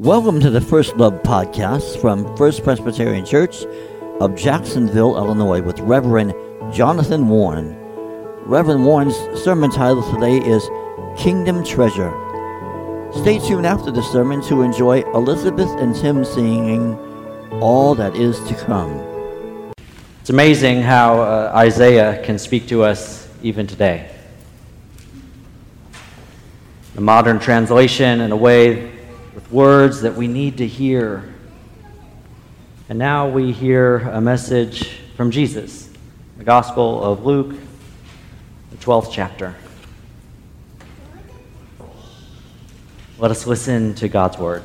Welcome to the First Love podcast from First Presbyterian Church of Jacksonville, Illinois, with Reverend Jonathan Warren. Reverend Warren's sermon title today is Kingdom Treasure. Stay tuned after the sermon to enjoy Elizabeth and Tim singing All That Is to Come. It's amazing how uh, Isaiah can speak to us even today. The modern translation, in a way, with words that we need to hear. And now we hear a message from Jesus, the Gospel of Luke, the 12th chapter. Let us listen to God's word.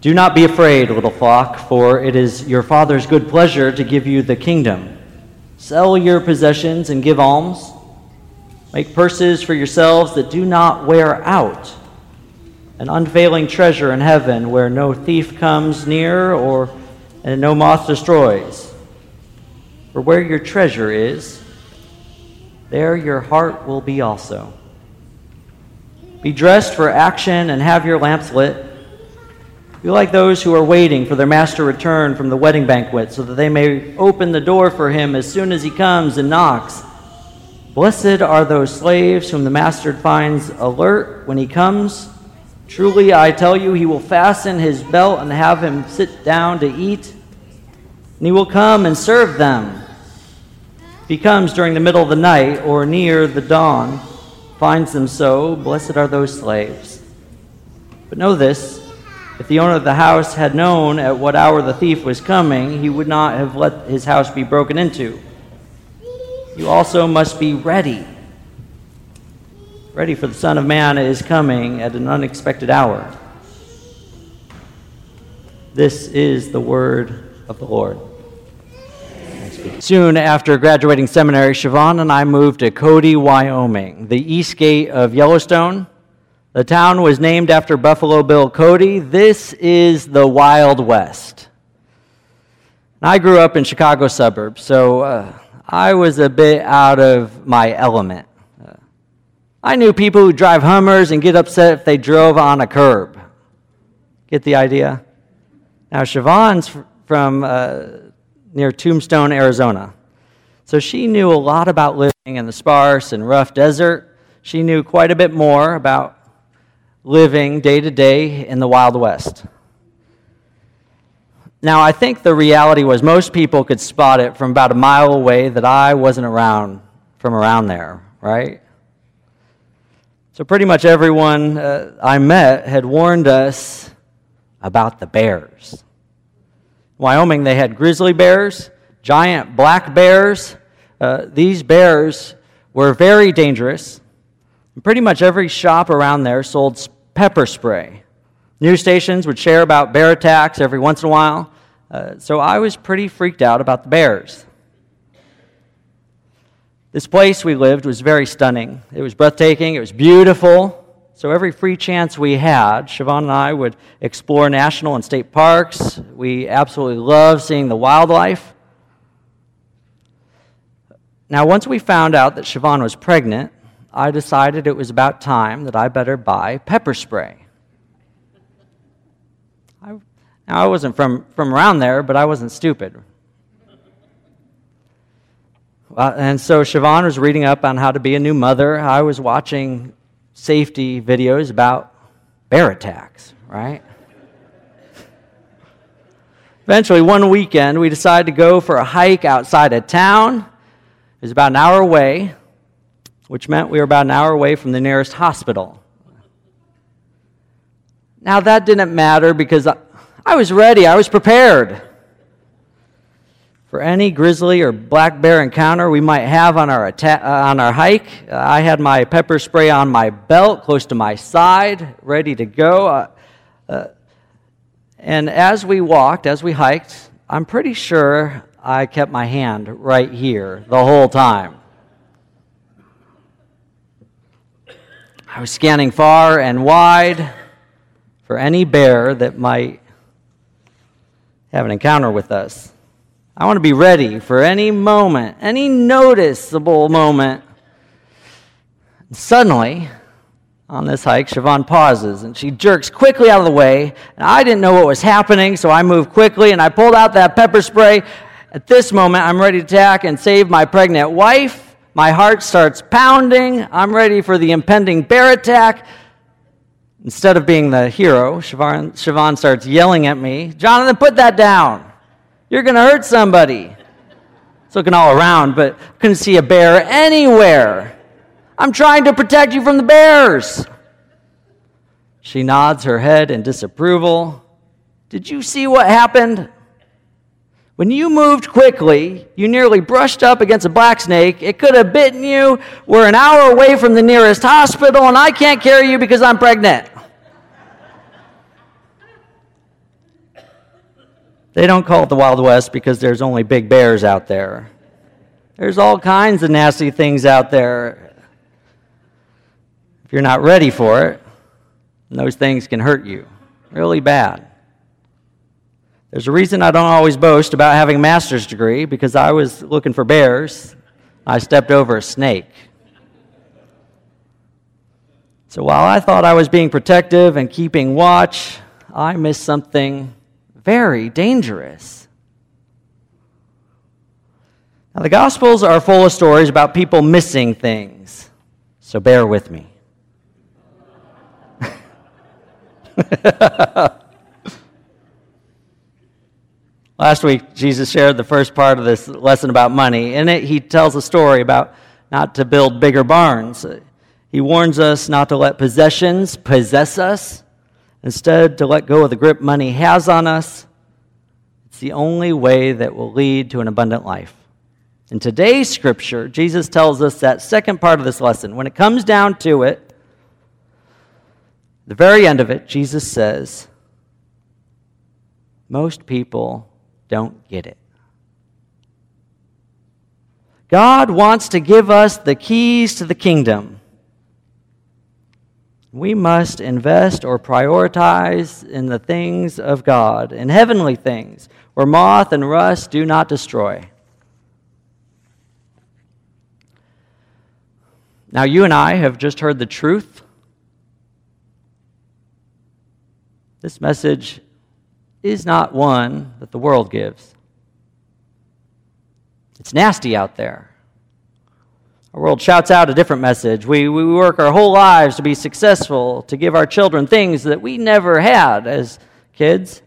Do not be afraid, little flock, for it is your Father's good pleasure to give you the kingdom. Sell your possessions and give alms. Make purses for yourselves that do not wear out, an unfailing treasure in heaven where no thief comes near or and no moth destroys. For where your treasure is, there your heart will be also. Be dressed for action and have your lamps lit. Be like those who are waiting for their master return from the wedding banquet so that they may open the door for him as soon as he comes and knocks. Blessed are those slaves whom the master finds alert when he comes. Truly, I tell you, he will fasten his belt and have him sit down to eat. And he will come and serve them. If he comes during the middle of the night or near the dawn, finds them so, blessed are those slaves. But know this if the owner of the house had known at what hour the thief was coming, he would not have let his house be broken into you also must be ready. Ready for the Son of Man is coming at an unexpected hour. This is the word of the Lord. Soon after graduating seminary, Siobhan and I moved to Cody, Wyoming, the east gate of Yellowstone. The town was named after Buffalo Bill Cody. This is the Wild West. I grew up in Chicago suburbs, so uh, I was a bit out of my element. Uh, I knew people who drive Hummers and get upset if they drove on a curb. Get the idea? Now, Siobhan's from uh, near Tombstone, Arizona. So she knew a lot about living in the sparse and rough desert. She knew quite a bit more about living day to day in the Wild West. Now, I think the reality was most people could spot it from about a mile away that I wasn't around from around there, right? So, pretty much everyone uh, I met had warned us about the bears. In Wyoming, they had grizzly bears, giant black bears. Uh, these bears were very dangerous. Pretty much every shop around there sold pepper spray. News stations would share about bear attacks every once in a while. Uh, so I was pretty freaked out about the bears. This place we lived was very stunning. It was breathtaking, it was beautiful. So every free chance we had, Siobhan and I would explore national and state parks. We absolutely loved seeing the wildlife. Now, once we found out that Siobhan was pregnant, I decided it was about time that I better buy pepper spray. Now, I wasn't from, from around there, but I wasn't stupid. Uh, and so Siobhan was reading up on how to be a new mother. I was watching safety videos about bear attacks, right? Eventually, one weekend, we decided to go for a hike outside of town. It was about an hour away, which meant we were about an hour away from the nearest hospital. Now, that didn't matter because I was ready, I was prepared for any grizzly or black bear encounter we might have on our, atta- uh, on our hike. Uh, I had my pepper spray on my belt, close to my side, ready to go. Uh, uh and as we walked, as we hiked, I'm pretty sure I kept my hand right here the whole time. I was scanning far and wide for any bear that might have an encounter with us. I want to be ready for any moment, any noticeable moment. Suddenly, on this hike, Siobhan pauses and she jerks quickly out of the way. And I didn't know what was happening, so I moved quickly and I pulled out that pepper spray. At this moment, I'm ready to attack and save my pregnant wife. My heart starts pounding. I'm ready for the impending bear attack. Instead of being the hero, Siobhan, Siobhan starts yelling at me Jonathan, put that down. You're going to hurt somebody. It's looking all around, but couldn't see a bear anywhere. I'm trying to protect you from the bears. She nods her head in disapproval. Did you see what happened? When you moved quickly, you nearly brushed up against a black snake. It could have bitten you. We're an hour away from the nearest hospital, and I can't carry you because I'm pregnant. They don't call it the Wild West because there's only big bears out there. There's all kinds of nasty things out there if you're not ready for it, those things can hurt you really bad. There's a reason I don't always boast about having a master's degree because I was looking for bears. I stepped over a snake. So while I thought I was being protective and keeping watch, I missed something very dangerous. Now, the Gospels are full of stories about people missing things, so bear with me. Last week, Jesus shared the first part of this lesson about money. In it, he tells a story about not to build bigger barns. He warns us not to let possessions possess us, instead, to let go of the grip money has on us. It's the only way that will lead to an abundant life. In today's scripture, Jesus tells us that second part of this lesson. When it comes down to it, the very end of it, Jesus says, most people don't get it. God wants to give us the keys to the kingdom. We must invest or prioritize in the things of God, in heavenly things, where moth and rust do not destroy. Now, you and I have just heard the truth This message is not one that the world gives. It's nasty out there. Our world shouts out a different message. We, we work our whole lives to be successful, to give our children things that we never had as kids.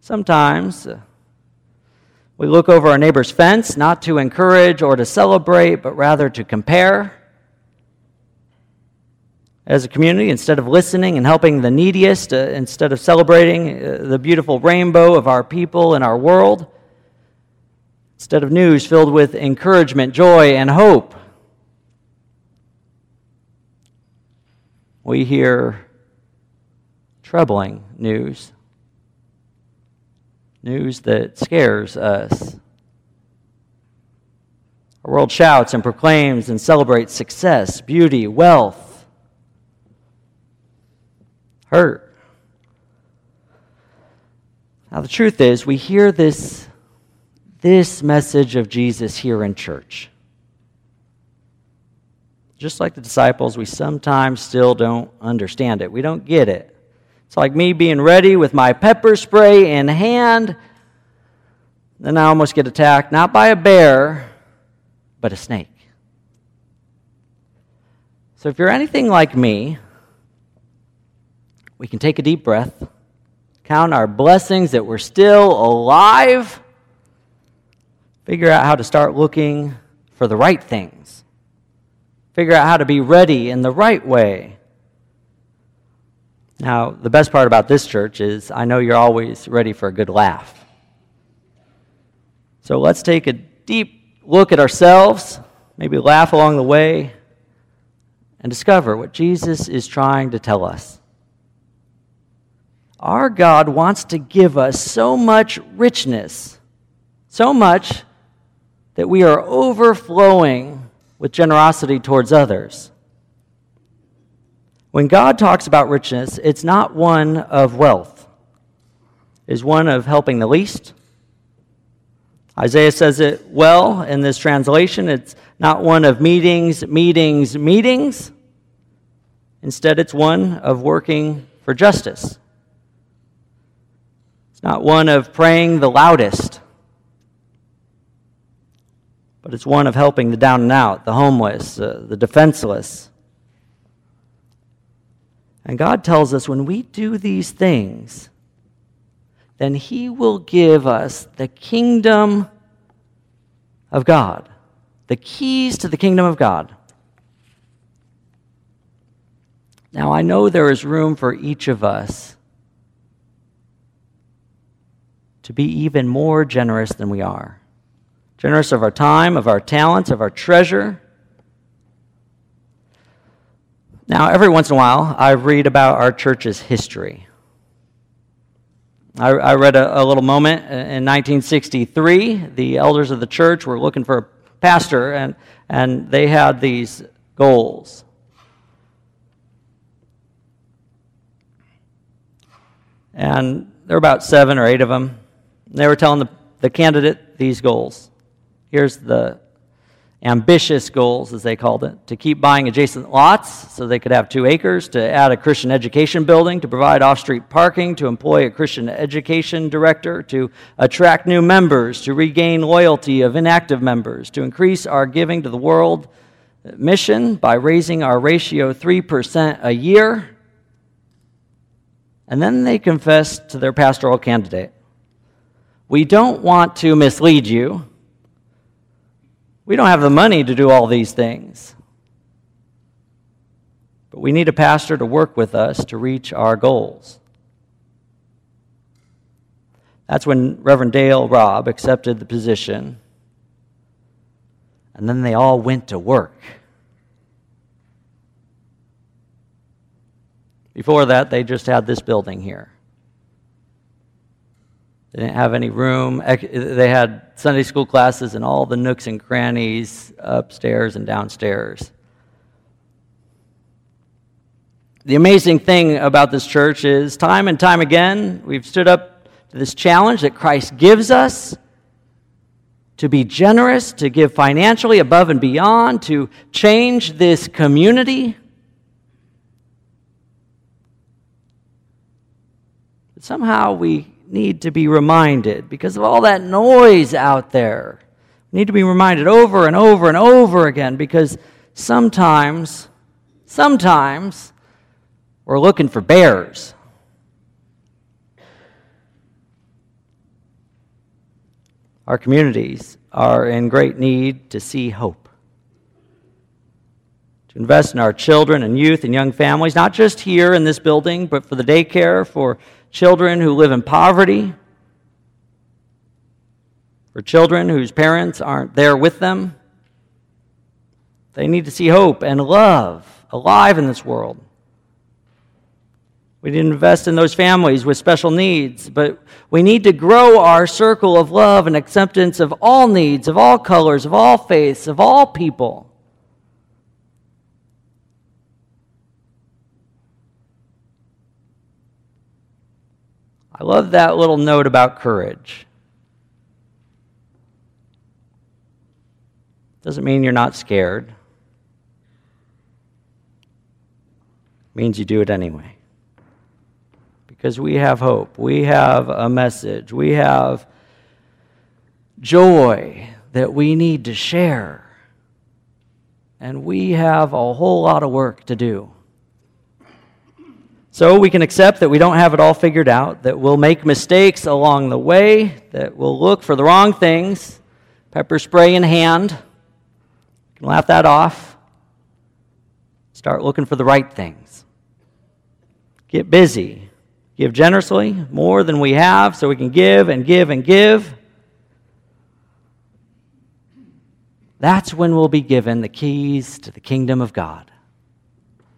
Sometimes uh, we look over our neighbor's fence not to encourage or to celebrate, but rather to compare as a community, instead of listening and helping the neediest, uh, instead of celebrating uh, the beautiful rainbow of our people and our world, instead of news filled with encouragement, joy, and hope, we hear troubling news. News that scares us. Our world shouts and proclaims and celebrates success, beauty, wealth, hurt. Now, the truth is, we hear this, this message of Jesus here in church. Just like the disciples, we sometimes still don't understand it. We don't get it. It's like me being ready with my pepper spray in hand. Then I almost get attacked, not by a bear, but a snake. So if you're anything like me, we can take a deep breath, count our blessings that we're still alive, figure out how to start looking for the right things, figure out how to be ready in the right way. Now, the best part about this church is I know you're always ready for a good laugh. So let's take a deep look at ourselves, maybe laugh along the way, and discover what Jesus is trying to tell us. Our God wants to give us so much richness, so much that we are overflowing with generosity towards others. When God talks about richness, it's not one of wealth, it's one of helping the least. Isaiah says it well in this translation. It's not one of meetings, meetings, meetings. Instead, it's one of working for justice. It's not one of praying the loudest, but it's one of helping the down and out, the homeless, uh, the defenseless. And God tells us when we do these things, then He will give us the kingdom of God, the keys to the kingdom of God. Now, I know there is room for each of us to be even more generous than we are. Generous of our time, of our talents, of our treasure. Now, every once in a while, I read about our church's history. I, I read a, a, little moment uh, in 1963. The elders of the church were looking for a pastor, and, and they had these goals. And there were about seven or eight of them. They were telling the, the candidate these goals. Here's the ambitious goals, as they called it, to keep buying adjacent lots so they could have two acres, to add a Christian education building, to provide off street parking, to employ a Christian education director, to attract new members, to regain loyalty of inactive members, to increase our giving to the world mission by raising our ratio 3% a year. And then they confessed to their pastoral candidate we don't want to mislead you. We don't have the money to do all these things. But we need a pastor to work with us to reach our goals. That's when Reverend Dale Robb accepted the position. And then they all went to work. Before that, they just had this building here. They didn't have any room. They had Sunday school classes in all the nooks and crannies upstairs and downstairs. The amazing thing about this church is, time and time again, we've stood up to this challenge that Christ gives us to be generous, to give financially above and beyond, to change this community. But somehow we need to be reminded because of all that noise out there. We need to be reminded over and over and over again because sometimes, sometimes, we're looking for bears. Our communities are in great need to see hope. To invest in our children and youth and young families, not just here in this building, but for the daycare, for children who live in poverty, for children whose parents aren't there with them. They need to see hope and love alive in this world. We need to invest in those families with special needs, but we need to grow our circle of love and acceptance of all needs, of all colors, of all faiths, of all people. I love that little note about courage. Doesn't mean you're not scared. Means you do it anyway. Because we have hope. We have a message. We have joy that we need to share. And we have a whole lot of work to do. So we can accept that we don't have it all figured out, that we'll make mistakes along the way, that we'll look for the wrong things, pepper spray in hand. You can laugh that off. Start looking for the right things. Get busy. Give generously, more than we have, so we can give and give and give. That's when we'll be given the keys to the kingdom of God.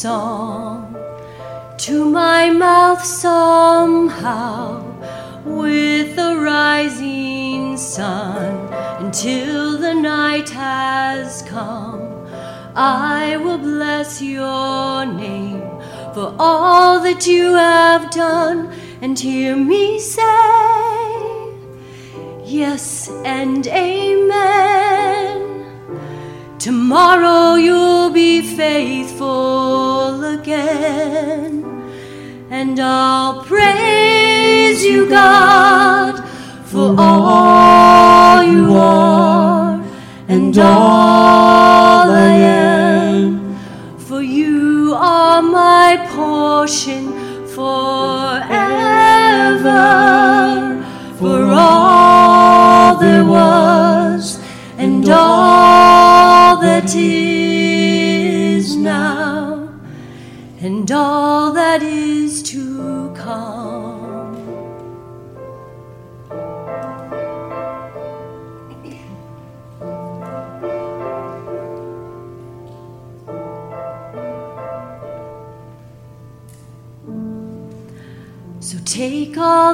Song to my mouth somehow with the rising sun until the night has come. I will bless your name for all that you have done and hear me say yes and amen. Tomorrow you'll be faithful again, and I'll praise you, God, for all you are and all I am.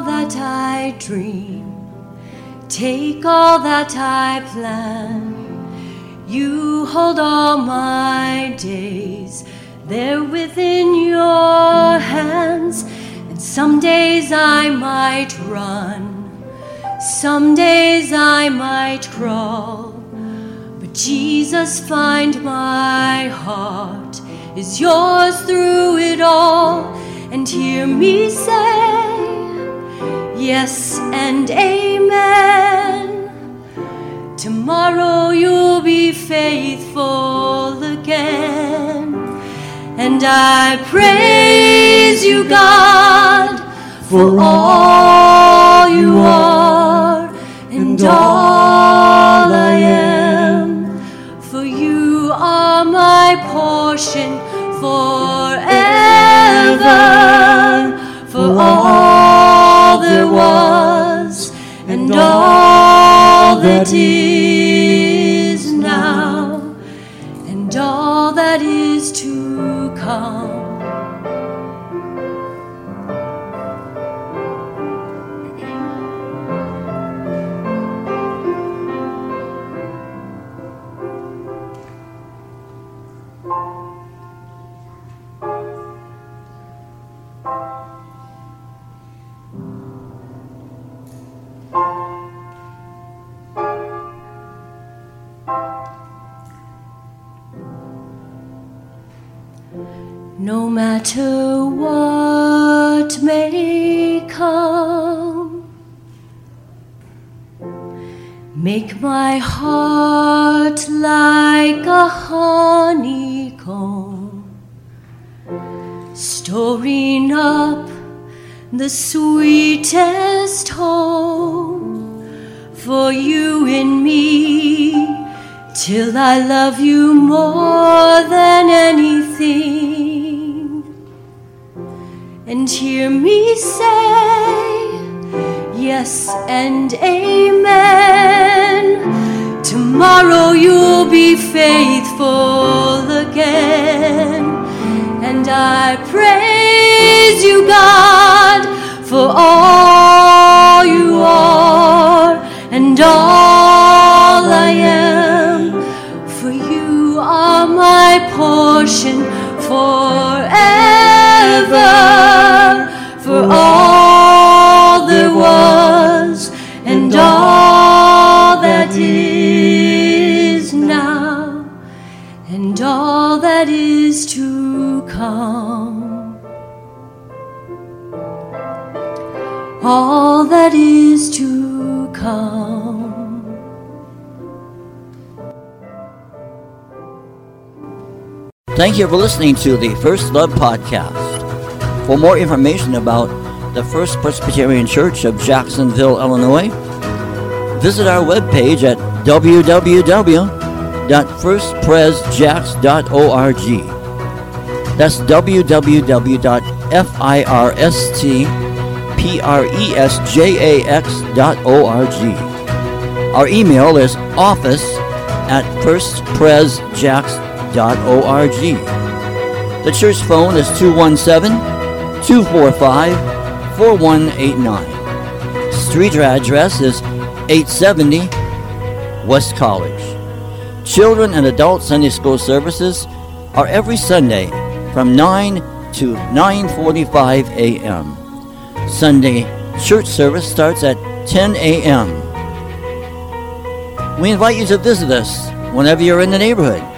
That I dream, take all that I plan. You hold all my days, they're within your hands. And some days I might run, some days I might crawl. But Jesus, find my heart is yours through it all. And hear me say, Yes and Amen. Tomorrow you'll be faithful again. And I praise you, God, for all you are and all I am. For you are my portion forever. For all was and all that is now and all that is to come. No matter what may come, make my heart like a honeycomb, storing up the sweetest home for you and me till I love you more than anything. And hear me say, Yes and Amen. Tomorrow you'll be faithful again. And I praise you, God, for all you are and all I am. For you are my portion forever. To come. Thank you for listening to the First Love Podcast. For more information about the First Presbyterian Church of Jacksonville, Illinois, visit our webpage at www.firstpresjax.org. That's www.firstpresjax.org. Our email is office at firstpresjax.org The church phone is 217 245 4189. Street address is 870 West College. Children and adult Sunday school services are every Sunday from 9 to 9:45 a.m. Sunday church service starts at 10 a.m. We invite you to visit us whenever you're in the neighborhood.